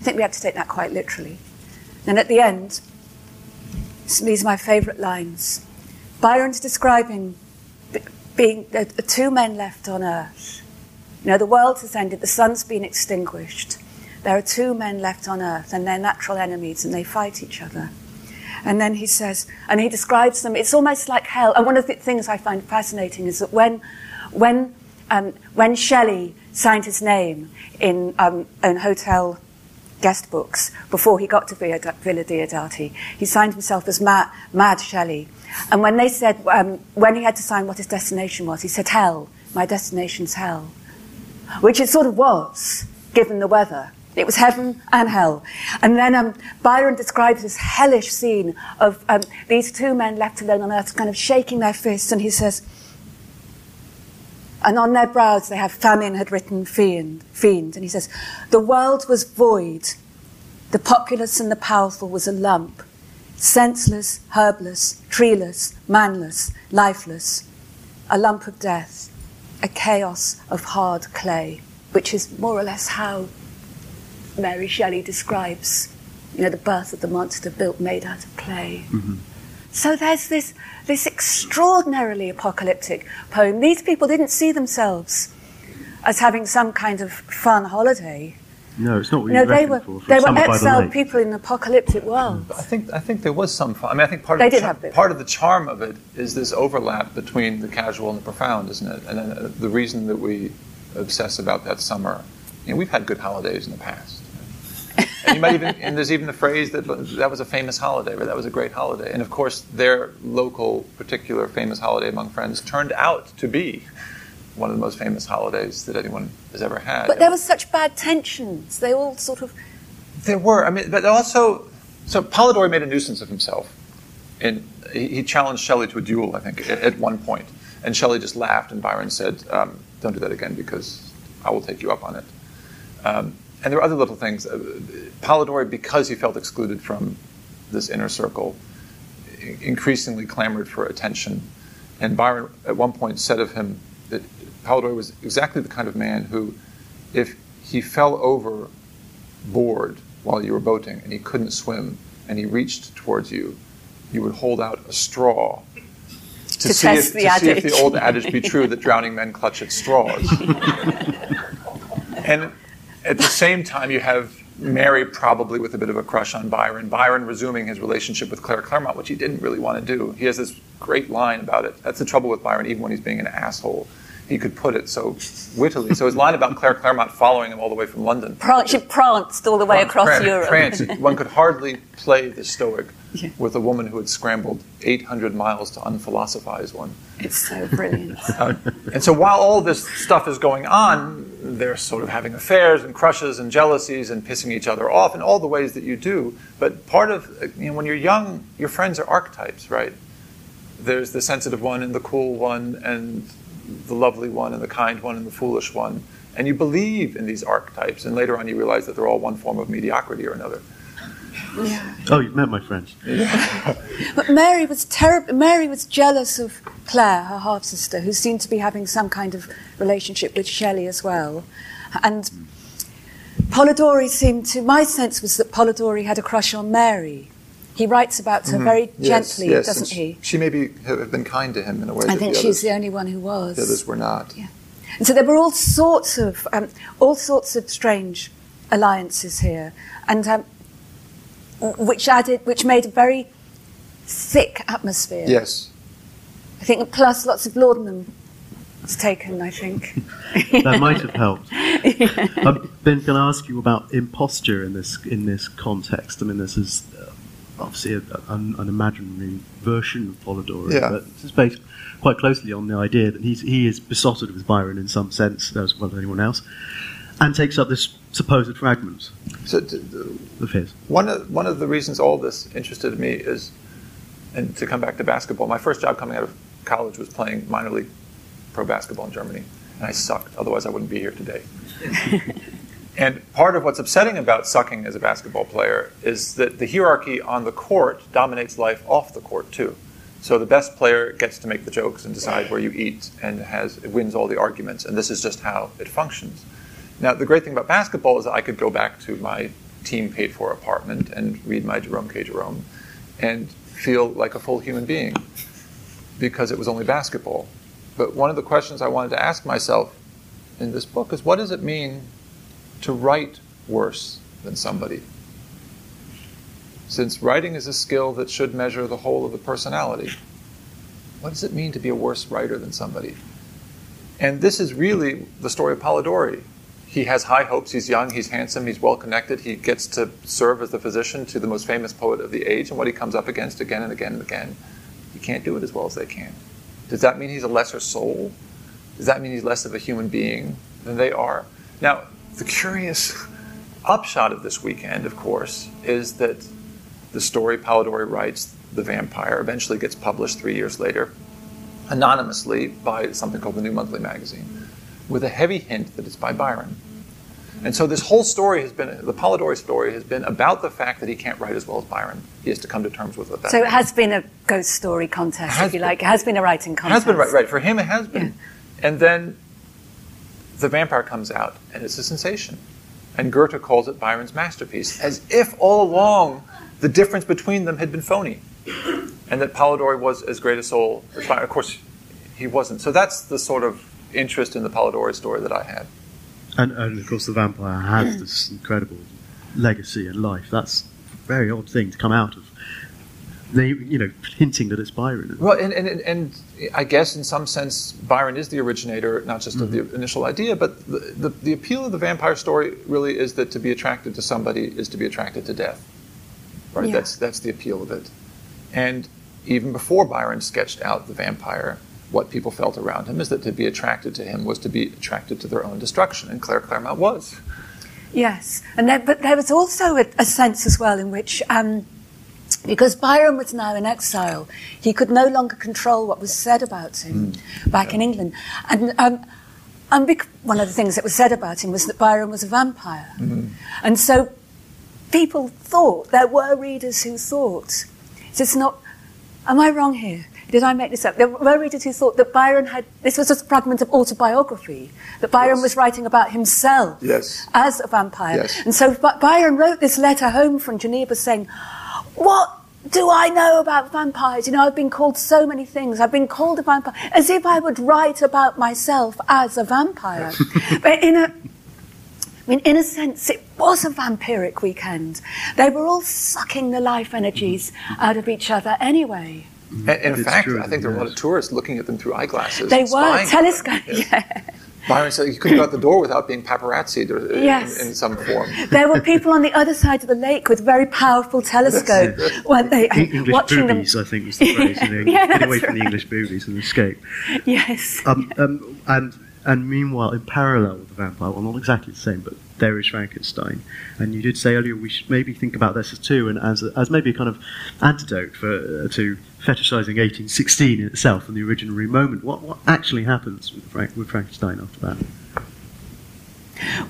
I think we have to take that quite literally. And at the end, these are my favourite lines. Byron's describing being the, the two men left on earth. You know, the world has ended, the sun's been extinguished. There are two men left on earth, and they're natural enemies, and they fight each other. And then he says, and he describes them, it's almost like hell. And one of the things I find fascinating is that when, when, um, when Shelley signed his name in, um, in hotel guest books before he got to Villa Diodati. He signed himself as Mad, Mad Shelley. And when they said, um, when he had to sign what his destination was, he said, Hell, my destination's hell. Which it sort of was, given the weather. It was heaven and hell. And then um, Byron describes this hellish scene of um, these two men left alone on earth, kind of shaking their fists, and he says, and on their brows they have famine had written fiend, fiend. And he says, The world was void, the populous and the powerful was a lump, senseless, herbless, treeless, manless, lifeless, a lump of death, a chaos of hard clay, which is more or less how Mary Shelley describes, you know, the birth of the monster built made out of clay. Mm-hmm. So there's this, this extraordinarily apocalyptic poem. These people didn't see themselves as having some kind of fun holiday. No, it's not what no, they were they were exiled people in an apocalyptic world. I think I think there was some fun. I mean, I think part of they the char- part of the charm of it is this overlap between the casual and the profound, isn't it? And uh, the reason that we obsess about that summer, you know, we've had good holidays in the past and you might even and there's even the phrase that that was a famous holiday, or that was a great holiday. And of course, their local, particular famous holiday among friends turned out to be one of the most famous holidays that anyone has ever had. But there was such bad tensions. They all sort of. There were. I mean, but also, so Polidori made a nuisance of himself. And he, challenged Shelley to a duel, I think, at, at one point. And Shelley just laughed, and Byron said, um, "Don't do that again, because I will take you up on it." Um, and there were other little things. Uh, Polidori, because he felt excluded from this inner circle, increasingly clamored for attention. And Byron, at one point, said of him that Polidori was exactly the kind of man who, if he fell over board while you were boating and he couldn't swim and he reached towards you, you would hold out a straw to, to see, if, to see if the old adage be true that drowning men clutch at straws. and at the same time, you have Mary probably with a bit of a crush on Byron. Byron resuming his relationship with Claire Clairmont, which he didn't really want to do. He has this great line about it. That's the trouble with Byron, even when he's being an asshole. He could put it so wittily. So his line about Claire Clairmont following him all the way from London. she pranced all the way across Europe. Pranced. One could hardly play the Stoic yeah. with a woman who had scrambled 800 miles to unphilosophize one. It's so brilliant. uh, and so while all this stuff is going on, they're sort of having affairs and crushes and jealousies and pissing each other off in all the ways that you do. But part of, you know, when you're young, your friends are archetypes, right? There's the sensitive one and the cool one and the lovely one and the kind one and the foolish one. And you believe in these archetypes, and later on you realize that they're all one form of mediocrity or another. Yeah. Oh, you've met my friends. but Mary was terrible. Mary was jealous of Claire, her half sister, who seemed to be having some kind of relationship with Shelley as well. And Polidori seemed to. My sense was that Polidori had a crush on Mary. He writes about her mm-hmm. very gently, yes, doesn't he? She maybe have been kind to him in a way. I think the she's others, the only one who was. The others were not. Yeah. And so there were all sorts of um, all sorts of strange alliances here, and um, which added, which made a very thick atmosphere. Yes. I think plus lots of laudanum was taken. I think that might have helped. um, ben, can I ask you about imposture in this in this context? I mean, this is uh, obviously a, an, an, imaginary version of Polidori, yeah. but it's based quite closely on the idea that he's, he is besotted with Byron in some sense, as well as anyone else, and takes up this supposed fragments so, of his. One of, one of the reasons all this interested me is, and to come back to basketball, my first job coming out of college was playing minor league pro basketball in Germany, and I sucked. Otherwise, I wouldn't be here today. and part of what's upsetting about sucking as a basketball player is that the hierarchy on the court dominates life off the court too. So the best player gets to make the jokes and decide where you eat and has wins all the arguments, and this is just how it functions. Now, the great thing about basketball is that I could go back to my team paid for apartment and read my Jerome K. Jerome and feel like a full human being because it was only basketball. But one of the questions I wanted to ask myself in this book is what does it mean to write worse than somebody? Since writing is a skill that should measure the whole of the personality, what does it mean to be a worse writer than somebody? And this is really the story of Polidori. He has high hopes. He's young, he's handsome, he's well connected. He gets to serve as the physician to the most famous poet of the age. And what he comes up against again and again and again, he can't do it as well as they can. Does that mean he's a lesser soul? Does that mean he's less of a human being than they are? Now, the curious upshot of this weekend, of course, is that the story Polidori writes, The Vampire, eventually gets published three years later, anonymously by something called the New Monthly Magazine, with a heavy hint that it's by Byron. And so this whole story has been, the Polidori story has been about the fact that he can't write as well as Byron. He has to come to terms with it. So it has been a ghost story contest, if you been, like. It has been a writing contest. Has been, right, right. For him, it has been. Yeah. And then the vampire comes out, and it's a sensation. And Goethe calls it Byron's masterpiece, as if all along the difference between them had been phony, and that Polidori was as great a soul as Byron. Of course, he wasn't. So that's the sort of interest in the Polidori story that I had. And, and of course, the vampire has this incredible legacy and life. That's a very odd thing to come out of. They, you know, hinting that it's Byron. Well, and, and, and I guess in some sense, Byron is the originator, not just mm-hmm. of the mm-hmm. initial idea, but the, the, the appeal of the vampire story really is that to be attracted to somebody is to be attracted to death. Right? Yeah. That's, that's the appeal of it. And even before Byron sketched out the vampire, what people felt around him is that to be attracted to him was to be attracted to their own destruction, and Claire Clairmont was. Yes, and there, but there was also a, a sense as well in which, um, because Byron was now in exile, he could no longer control what was said about him mm. back yeah. in England, and. Um, and bec- one of the things that was said about him was that Byron was a vampire. Mm. And so people thought, there were readers who thought, it's not, am I wrong here? Did I make this up? There were readers who thought that Byron had, this was a fragment of autobiography, that Byron yes. was writing about himself yes. as a vampire. Yes. And so Byron wrote this letter home from Geneva saying, What do I know about vampires? You know, I've been called so many things. I've been called a vampire, as if I would write about myself as a vampire. but in a, I mean, in a sense, it was a vampiric weekend. They were all sucking the life energies mm-hmm. out of each other anyway. And, and in fact, true, I think there were a lot of tourists looking at them through eyeglasses. They were telescope. Yeah. Byron said you couldn't go out the door without being paparazzied or, yes. in, in, some form. There were people on the other side of the lake with very powerful telescopes. weren't they, English watching boobies, them. I think was the phrase. You know, yeah, get away right. from the English boobies and escape. Yes. Um, um, and and meanwhile, in parallel with the vampire, well, not exactly the same, but there is Frankenstein. And you did say earlier we should maybe think about this as too, and as, a, as maybe a kind of antidote for uh, to fetishizing 1816 in itself and the original moment. What, what actually happens with, Frank, with Frankenstein after that?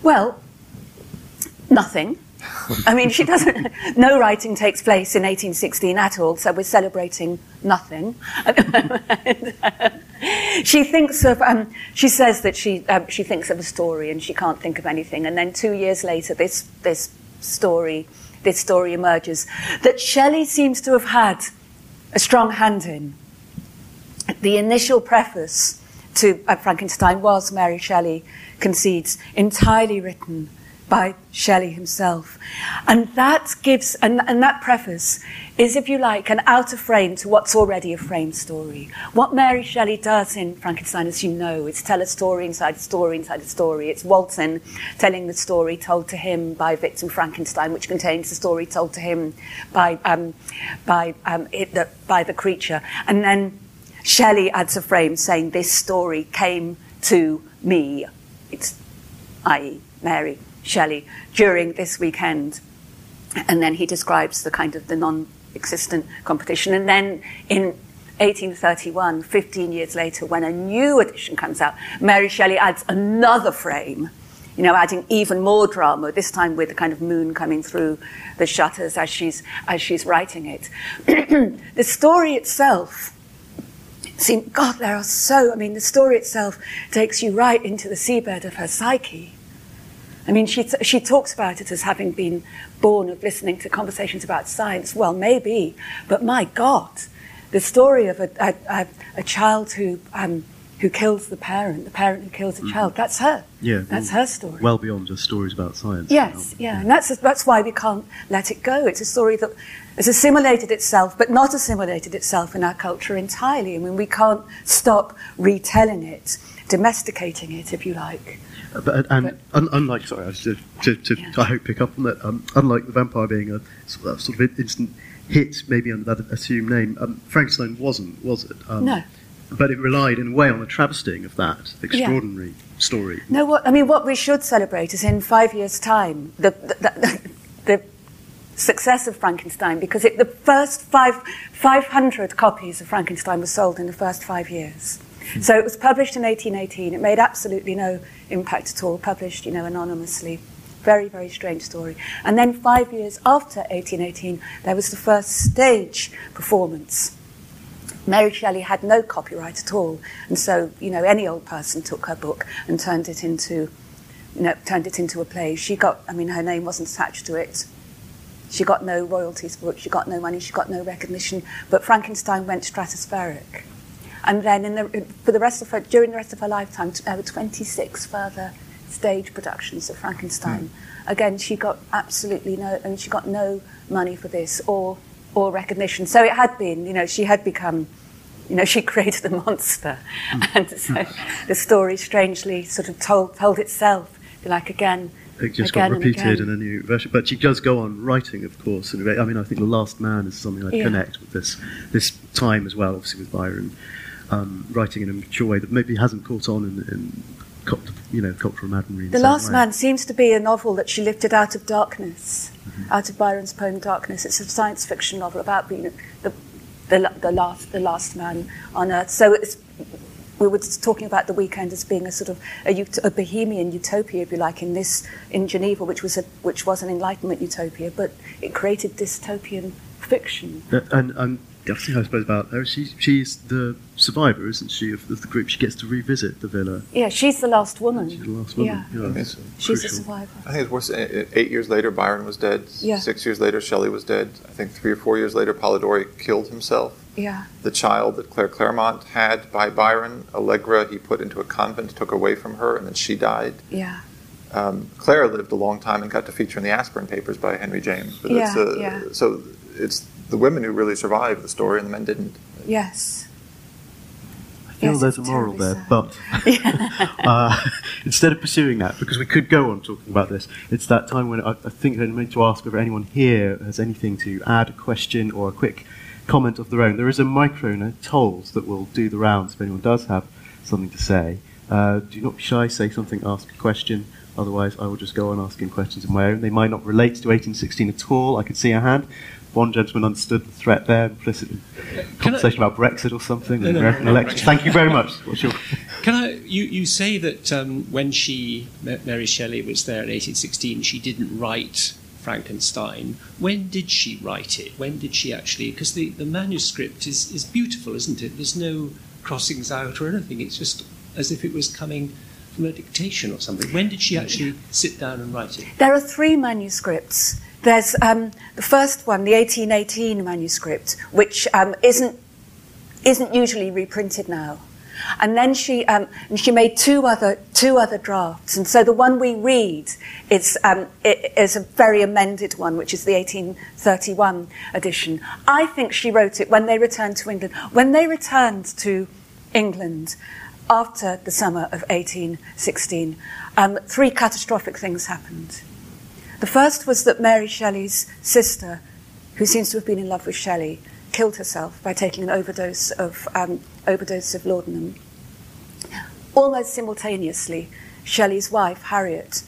Well, nothing. I mean, she doesn't. No writing takes place in 1816 at all, so we're celebrating nothing. she thinks of. Um, she says that she um, she thinks of a story and she can't think of anything. And then two years later, this this story this story emerges that Shelley seems to have had a strong hand in. The initial preface to uh, Frankenstein was Mary Shelley concedes entirely written by Shelley himself. And that gives, and, and that preface is, if you like, an outer frame to what's already a frame story. What Mary Shelley does in Frankenstein, as you know, is tell a story inside a story inside a story. It's Walton telling the story told to him by Victor Frankenstein, which contains the story told to him by, um, by, um, it, the, by the creature. And then Shelley adds a frame saying, This story came to me. It's i.e., Mary Shelley during this weekend. And then he describes the kind of the non existent competition. And then in 1831, 15 years later, when a new edition comes out, Mary Shelley adds another frame, you know, adding even more drama, this time with the kind of moon coming through the shutters as she's, as she's writing it. the story itself seems, God, there are so, I mean, the story itself takes you right into the seabed of her psyche. I mean, she, t- she talks about it as having been born of listening to conversations about science. Well, maybe, but my God, the story of a, a, a, a child who, um, who kills the parent, the parent who kills the mm-hmm. child, that's her. Yeah. That's well, her story. Well beyond just stories about science. Yes, yeah. And that's, that's why we can't let it go. It's a story that has assimilated itself, but not assimilated itself in our culture entirely. I mean, we can't stop retelling it, domesticating it, if you like. But, and but, un, unlike, sorry, I to, to, to yeah. I hope pick up on that. Um, unlike the vampire being a sort of, sort of instant hit, maybe under that assumed name, um, Frankenstein wasn't, was it? Um, no. But it relied in a way on the travesting of that extraordinary yeah. story. No, what I mean, what we should celebrate is in five years' time the the, the, the success of Frankenstein, because it, the first five, 500 copies of Frankenstein were sold in the first five years. So it was published in 1818. It made absolutely no impact at all, published, you know, anonymously. Very, very strange story. And then five years after 1818, there was the first stage performance. Mary Shelley had no copyright at all, and so you know any old person took her book and turned it into, you know, turned it into a play. She got, I mean, her name wasn't attached to it. She got no royalties for it. She got no money. She got no recognition. But Frankenstein went stratospheric. And then the, for the rest of her, during the rest of her lifetime, there were 26 further stage productions of Frankenstein. Mm. Again, she got absolutely no, and she got no money for this or or recognition. So it had been, you know, she had become, you know, she created a monster, mm. and so the story strangely sort of told told itself, like again. It just got repeated in a new version, but she does go on writing, of course. And I mean, I think The Last Man is something I yeah. connect with this this time as well, obviously with Byron um, writing in a mature way that maybe hasn't caught on in, in you know, cultural imaginary. The Last. Man seems to be a novel that she lifted out of darkness, mm-hmm. out of Byron's poem Darkness. It's a science fiction novel about being the, the, the, last, the last man on Earth. So we were talking about the weekend as being a sort of a, a, bohemian utopia, if you like, in this in Geneva, which was a, which was an Enlightenment utopia, but it created dystopian fiction. Uh, and, and the other thing I suppose about her, she, she's the survivor, isn't she, of, of, the group? She gets to revisit the villa. Yeah, she's the last woman. She's the last woman. Yeah, yeah she's a survivor. I think it's worse. Eight years later, Byron was dead. Yeah. Six years later, Shelley was dead. I think three or four years later, Polidori killed himself. Yeah. The child that Claire Clairmont had by Byron, Allegra, he put into a convent, took away from her, and then she died. Yeah. Um, Claire lived a long time and got to feature in the Aspern papers by Henry James. But yeah, uh, yeah. So it's the women who really survived the story, and the men didn't. Yes. I feel yes, there's a moral there, sad. but uh, instead of pursuing that, because we could go on talking about this, it's that time when I, I think I'm meant to ask if anyone here has anything to add, a question or a quick comment of their own. There is a microphone at Tolls that will do the rounds if anyone does have something to say. Uh, do not be shy, say something, ask a question. Otherwise, I will just go on asking questions of my own. They might not relate to 1816 at all. I could see a hand one gentleman understood the threat there, implicit conversation I, about Brexit or something, no, the American no, no, elections. Thank you very much. Your... Can I? You, you say that um, when she, Mary Shelley, was there in 1816, she didn't write Frankenstein. When did she write it? When did she actually? Because the, the manuscript is, is beautiful, isn't it? There's no crossings out or anything. It's just as if it was coming from a dictation or something. When did she actually sit down and write it? There are three manuscripts. There's um, the first one, the 1818 manuscript, which um, isn't, isn't usually reprinted now. And then she, um, and she made two other, two other drafts. And so the one we read is, um, is a very amended one, which is the 1831 edition. I think she wrote it when they returned to England. When they returned to England after the summer of 1816, um, three catastrophic things happened. The first was that Mary Shelley's sister, who seems to have been in love with Shelley, killed herself by taking an overdose of, um, overdose of laudanum. Almost simultaneously, Shelley's wife, Harriet,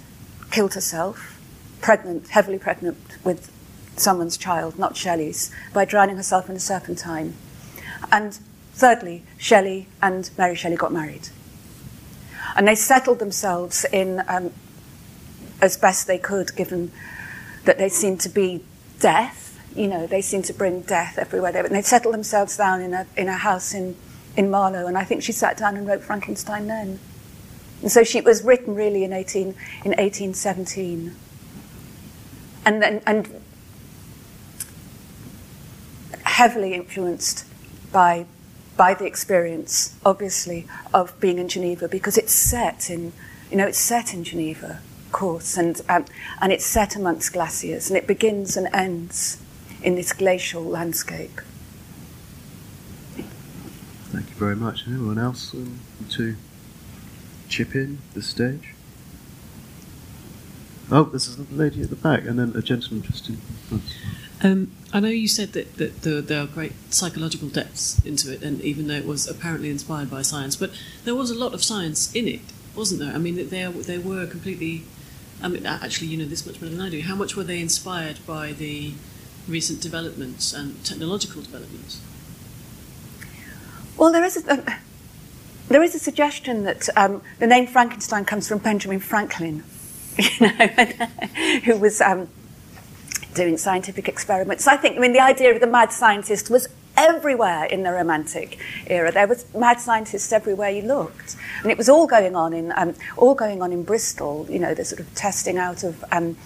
killed herself, pregnant, heavily pregnant with someone's child, not Shelley's, by drowning herself in a serpentine. And thirdly, Shelley and Mary Shelley got married. And they settled themselves in um, as best they could, given that they seemed to be death you know, they seem to bring death everywhere. They, and they settled themselves down in a, in a house in, in Marlow, and I think she sat down and wrote Frankenstein then. And so she was written really in, 18, in 1817. And, then, and heavily influenced by, by the experience, obviously, of being in Geneva, because it's set in, you know, it's set in Geneva, course, and, um, and it's set amongst glaciers, and it begins and ends in this glacial landscape. Thank you very much. Anyone else um, to chip in the stage? Oh, this is a lady at the back, and then a gentleman just in front. Um, I know you said that, that there, there, are great psychological depths into it, and even though it was apparently inspired by science, but there was a lot of science in it, wasn't there? I mean, they, they were completely. I mean, actually, you know this much better than I do. How much were they inspired by the recent developments and technological developments? Well, there is a, uh, there is a suggestion that um, the name Frankenstein comes from Benjamin Franklin, you know, who was um, doing scientific experiments. I think, I mean, the idea of the mad scientist was everywhere in the Romantic era. There was mad scientists everywhere you looked, and it was all going on in um, all going on in Bristol. You know, the sort of testing out of um,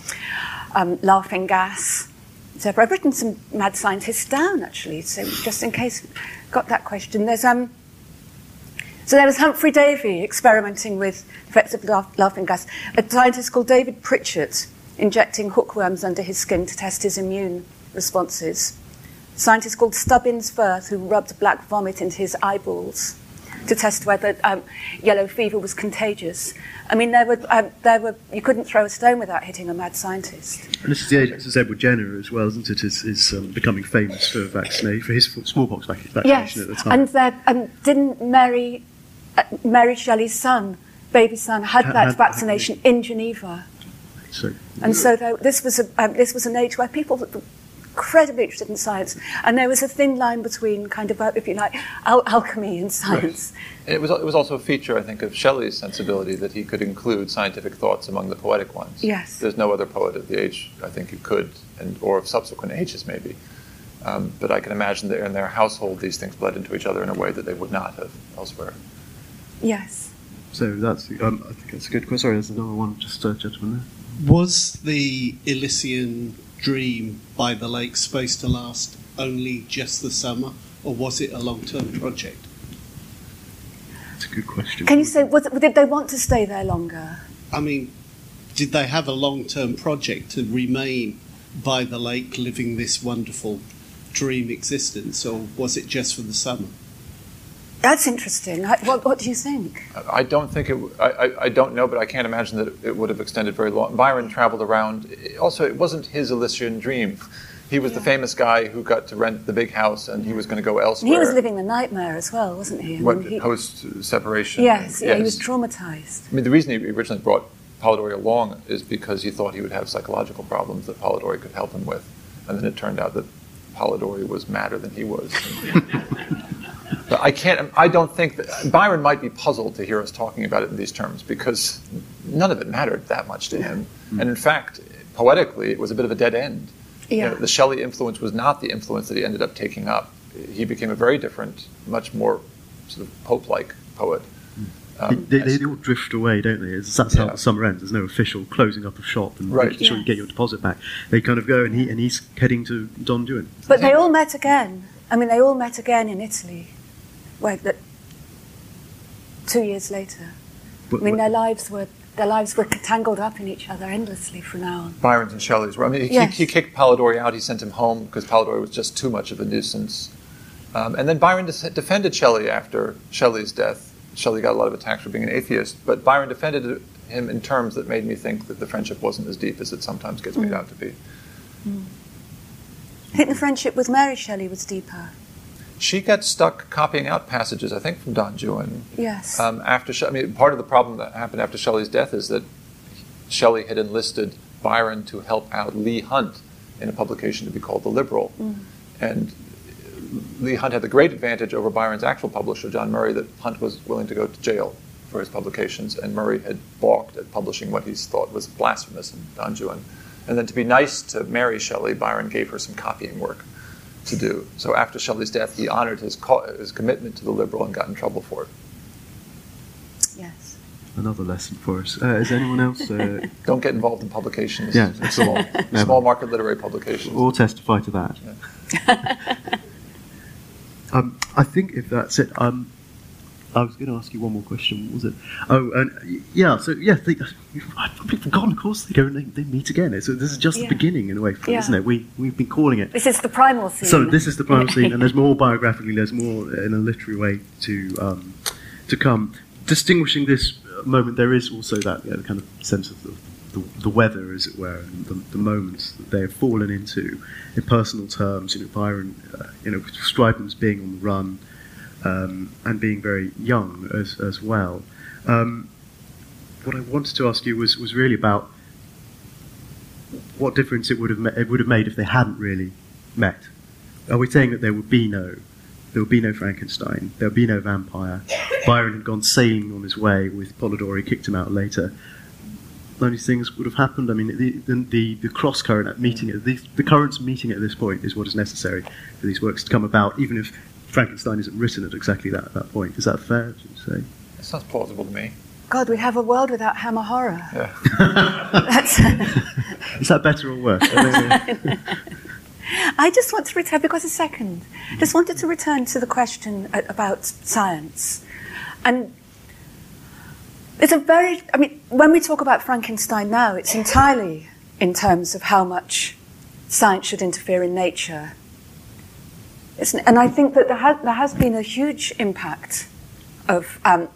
um, laughing gas so I've written some mad scientists down actually, so just in case got that question. There's um, so there was Humphrey Davy experimenting with effects of laughing gas. A scientist called David Pritchard injecting hookworms under his skin to test his immune responses. Scientist called Stubbins Ffirth who rubbed black vomit into his eyeballs to test whether um, yellow fever was contagious. I mean, there were, um, there were, you couldn't throw a stone without hitting a mad scientist. And this is the age, this is Edward Jenner as well, isn't it? Is, is um, becoming famous for vaccination, for his smallpox vaccination yes. at the time. And there, um, didn't Mary, uh, Mary Shelley's son, baby son, had that had, vaccination had, in Geneva. So, and so there, this was a, um, this was an age where people incredibly interested in science, and there was a thin line between kind of, if you like, al- alchemy and science. Right. It was it was also a feature, I think, of Shelley's sensibility that he could include scientific thoughts among the poetic ones. Yes. There's no other poet of the age I think who could, and or of subsequent ages maybe. Um, but I can imagine that in their household these things bled into each other in a way that they would not have elsewhere. Yes. So that's um, I think that's a good question. Sorry, there's another one, just a gentleman there. Was the Elysian dream by the lake supposed to last only just the summer, or was it a long term project? That's a good question. Can you say, was it, did they want to stay there longer? I mean, did they have a long term project to remain by the lake living this wonderful dream existence, or was it just for the summer? That's interesting. What, what, do you think? I don't think it. I, I, don't know, but I can't imagine that it would have extended very long. Byron traveled around. Also, it wasn't his Elysian dream. He was yeah. the famous guy who got to rent the big house, and he was going to go elsewhere. He was living the nightmare as well, wasn't he? what, he, post uh, separation? Yes, yeah, yes, he was traumatized. I mean, the reason he originally brought Polidori along is because he thought he would have psychological problems that Polidori could help him with, and then it turned out that Polidori was madder than he was. But I can't. I don't think that Byron might be puzzled to hear us talking about it in these terms because none of it mattered that much to him. Mm-hmm. And in fact, poetically, it was a bit of a dead end. Yeah. You know, the Shelley influence was not the influence that he ended up taking up. He became a very different, much more sort of pope-like poet. Hmm. Um, they, they, they, all drift away, don't they? It's, that's how the summer ends. There's no official closing up of shop and right. making sure yes. you get your deposit back. They kind of go, and he and he's heading to Don Juan. But they all met again. I mean, they all met again in Italy that two years later. I mean, their lives were their lives were tangled up in each other endlessly from now on. Byron's and Shelley's were. I mean, he, Yes. he, kicked Polidori out. He sent him home because Polidori was just too much of a nuisance. Um, and then Byron de- defended Shelley after Shelley's death. Shelley got a lot of attacks for being an atheist, but Byron defended him in terms that made me think that the friendship wasn't as deep as it sometimes gets made Mm. out to be. I think the friendship with Mary Shelley was deeper. She got stuck copying out passages, I think, from Don Juan. Yes. Um, after She- I mean, part of the problem that happened after Shelley's death is that Shelley had enlisted Byron to help out Leigh Hunt in a publication to be called The Liberal, Mm. and Leigh Hunt had the great advantage over Byron's actual publisher, John Murray, that Hunt was willing to go to jail for his publications, and Murray had balked at publishing what he thought was blasphemous in Don Juan. And then to be nice to Mary Shelley, Byron gave her some copying work to do. So after Shelley's death, he honored his, co- his commitment to the liberal and got in trouble for it. Yes. Another lesson for us. Uh, is anyone else? Uh, Don't get involved in publications. Yeah, small, small market literary publications. Or testify to that. um, I think if that's it, um, I was going to ask you one more question. What was it? Oh, and yeah. So yeah, they, I've completely forgotten. Of course, they go and they, they meet again. So this is just Yeah. the beginning in a way, Yeah. isn't it? We we've been calling it. This is the primal scene. So this is the primal scene, and there's more biographically. There's more in a literary way to um, to come. Distinguishing this moment, there is also that you know, kind of sense of the, the, the weather, as it were, and the, the moments that they have fallen into in personal terms. You know, Byron, uh, you know, described them as being on the run um, and being very young as as well. Um, what I wanted to ask you was was really about what difference it would have ma- it would have made if they hadn't really met. Are we saying that there would be no there would be no Frankenstein, there would be no vampire? Byron had gone sailing on his way with Polidori, kicked him out later. None of these things would have happened. I mean, the the, the, the cross current at meeting at the, the currents meeting at this point is what is necessary for these works to come about, even if Frankenstein isn't written at exactly that, that point. Is that fair to say? That sounds plausible to me. God, we have a world without Hammer horror. Yeah. That's, Is that better or worse? I don't know. I just want to return, because a second, just wanted to return to the question about science. And it's a very, I mean, when we talk about Frankenstein now, it's entirely in terms of how much science should interfere in nature. And I think that there has, there has been a huge impact of um,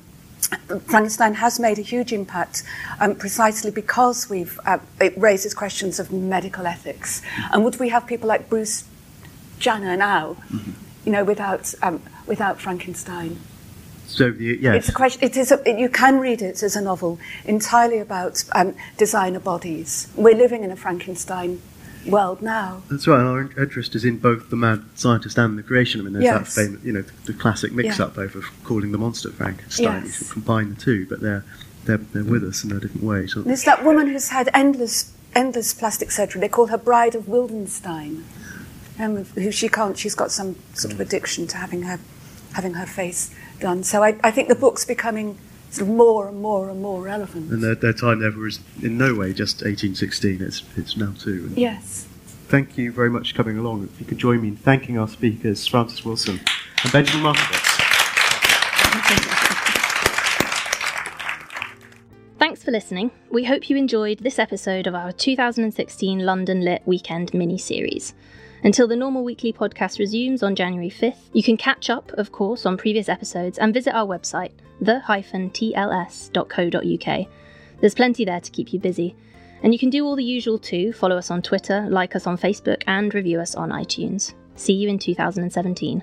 Frankenstein has made a huge impact um, precisely because we've uh, it raises questions of medical ethics. And would we have people like Bruce Jenner now, you know, without um, without Frankenstein? So yes, It's a question. It is. A, it, you can read it as a novel entirely about um, designer bodies. We're living in a Frankenstein world now. That's right. Our interest is in both the mad scientist and the creation. I mean, there's Yes. that famous, you know, the, the classic mix-up over calling the monster Frankenstein. You should combine the two, but they're they're, they're with us in a different way. So There's that woman who's had endless, endless plastic surgery. They call her Bride of Wildenstein. Um, who she can't. She's got some sort of addiction to having her, having her face done. So I, I think the book's becoming sort of more and more and more relevant. and their, their time never is in no way just 1816. It's it's now too. Yes. Thank you very much for coming along. If you could join me in thanking our speakers, Frances Wilson and Benjamin Markovits. Thanks for listening. We hope you enjoyed this episode of our 2016 London Lit Weekend mini series. Until the normal weekly podcast resumes on January 5th, you can catch up, of course, on previous episodes and visit our website, the-tls.co.uk. There's plenty there to keep you busy. And you can do all the usual too follow us on Twitter, like us on Facebook, and review us on iTunes. See you in 2017.